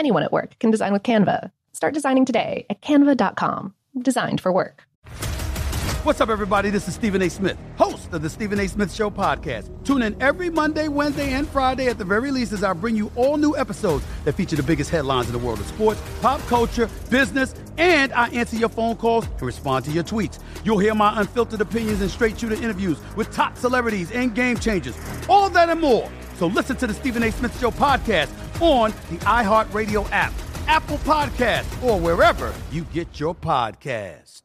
Anyone at work can design with Canva. Start designing today at canva.com. Designed for work. What's up, everybody? This is Stephen A. Smith, host of the Stephen A. Smith Show podcast. Tune in every Monday, Wednesday, and Friday at the very least as I bring you all new episodes that feature the biggest headlines in the world of sports, pop culture, business, and I answer your phone calls and respond to your tweets. You'll hear my unfiltered opinions and straight shooter interviews with top celebrities and game changers. All that and more. So listen to the Stephen A. Smith Show podcast on the iHeartRadio app, Apple Podcast, or wherever you get your podcast.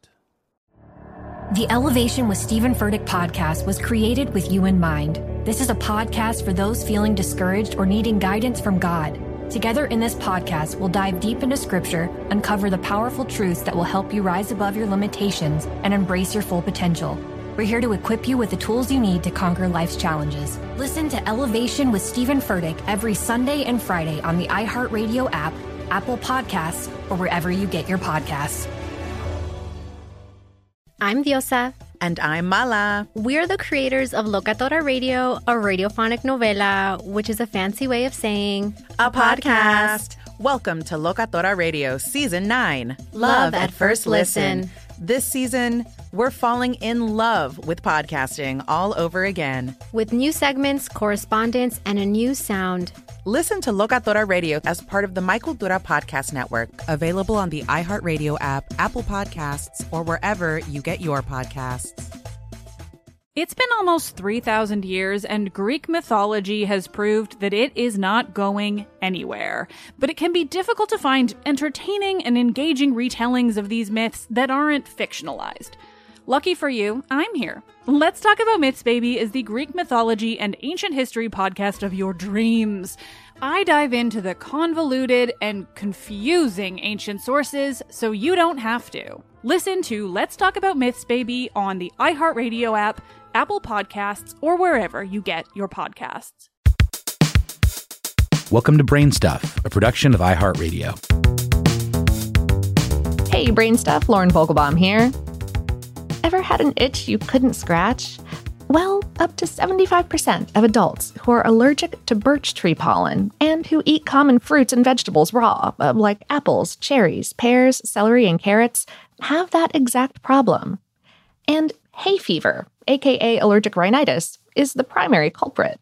The Elevation with Steven Furtick podcast was created with you in mind. This is a podcast for those feeling discouraged or needing guidance from God. Together in this podcast, we'll dive deep into scripture, uncover the powerful truths that will help you rise above your limitations and embrace your full potential. We're here to equip you with the tools you need to conquer life's challenges. Listen to Elevation with Steven Furtick every Sunday and Friday on the iHeartRadio app, Apple Podcasts, or wherever you get your podcasts. I'm Diosa. And I'm Mala. We're the creators of Locatora Radio, a radiophonic novela, which is a fancy way of saying a, podcast. Welcome to Locatora Radio Season 9 Love, Love at First listen. listen. This season, we're falling in love with podcasting all over again. With new segments, correspondence, and a new sound. Listen to Locatora Radio as part of the My Cultura Podcast Network, available on the iHeartRadio app, Apple Podcasts, or wherever you get your podcasts. It's been almost 3,000 years, and Greek mythology has proved that it is not going anywhere. But it can be difficult to find entertaining and engaging retellings of these myths that aren't fictionalized. Lucky for you, I'm here. Let's Talk About Myths, Baby is the Greek mythology and ancient history podcast of your dreams. I dive into the convoluted and confusing ancient sources so you don't have to. Listen to Let's Talk About Myths, Baby on the iHeartRadio app, Apple Podcasts, or wherever you get your podcasts. Welcome to Brain Stuff, a production of iHeartRadio. Hey, Brain Stuff, Lauren Vogelbaum here. Ever had an itch you couldn't scratch? Well, up to 75% of adults who are allergic to birch tree pollen and who eat common fruits and vegetables raw, uh, like apples, cherries, pears, celery, and carrots, have that exact problem. And hay fever, aka allergic rhinitis, is the primary culprit.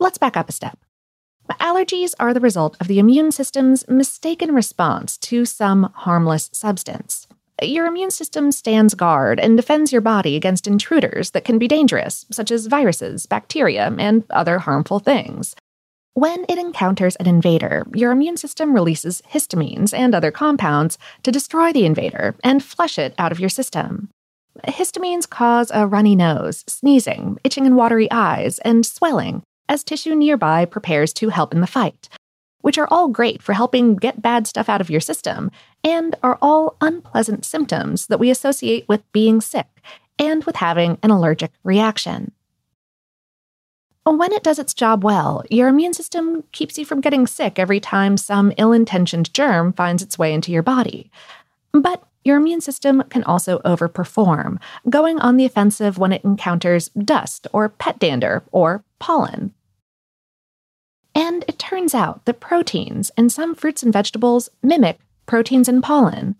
Let's back up a step. Allergies are the result of the immune system's mistaken response to some harmless substance your immune system stands guard and defends your body against intruders that can be dangerous, such as viruses, bacteria, and other harmful things. When it encounters an invader, your immune system releases histamines and other compounds to destroy the invader and flush it out of your system. Histamines cause a runny nose, sneezing, itching and watery eyes, and swelling as tissue nearby prepares to help in the fight, which are all great for helping get bad stuff out of your system and are all unpleasant symptoms that we associate with being sick and with having an allergic reaction. When it does its job well, your immune system keeps you from getting sick every time some ill intentioned germ finds its way into your body. But your immune system can also overperform, going on the offensive when it encounters dust or pet dander or pollen. And it turns out that proteins in some fruits and vegetables mimic proteins in pollen.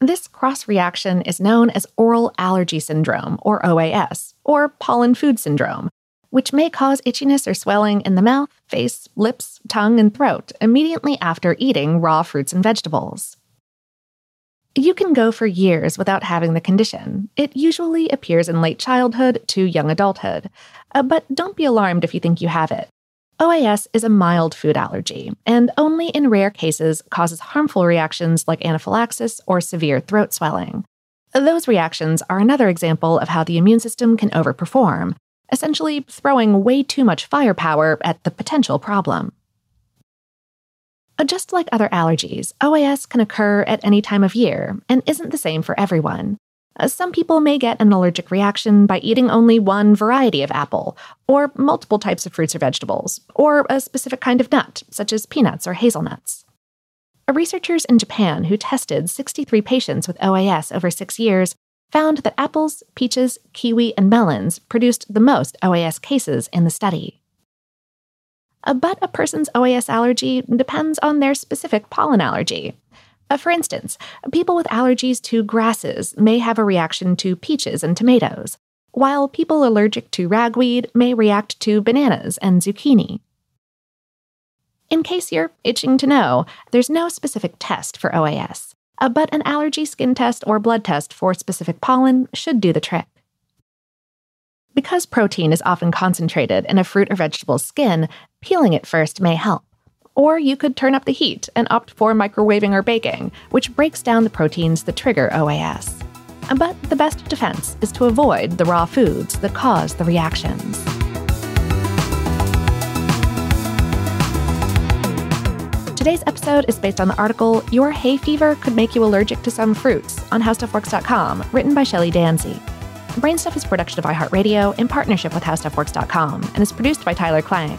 This cross reaction is known as oral allergy syndrome, or OAS, or pollen food syndrome, which may cause itchiness or swelling in the mouth, face, lips, tongue, and throat immediately after eating raw fruits and vegetables. You can go for years without having the condition. It usually appears in late childhood to young adulthood, uh, but don't be alarmed if you think you have it. OAS is a mild food allergy and only in rare cases causes harmful reactions like anaphylaxis or severe throat swelling. Those reactions are another example of how the immune system can overperform, essentially throwing way too much firepower at the potential problem. Just like other allergies, OAS can occur at any time of year and isn't the same for everyone. Some people may get an allergic reaction by eating only one variety of apple, or multiple types of fruits or vegetables, or a specific kind of nut, such as peanuts or hazelnuts. Researchers in Japan who tested 63 patients with OAS over six years found that apples, peaches, kiwi, and melons produced the most OAS cases in the study. But a person's OAS allergy depends on their specific pollen allergy. Uh, For instance, people with allergies to grasses may have a reaction to peaches and tomatoes, while people allergic to ragweed may react to bananas and zucchini. In case you're itching to know, there's no specific test for OAS, uh, but an allergy skin test or blood test for specific pollen should do the trick. Because protein is often concentrated in a fruit or vegetable's skin, peeling it first may help. Or you could turn up the heat and opt for microwaving or baking, which breaks down the proteins that trigger OAS. But the best defense is to avoid the raw foods that cause the reactions. Today's episode is based on the article Your Hay Fever Could Make You Allergic to Some Fruits on HowStuffWorks.com, written by Shelley Danzy. Brainstuff is a production of iHeartRadio in partnership with HowStuffWorks.com and is produced by Tyler Klang.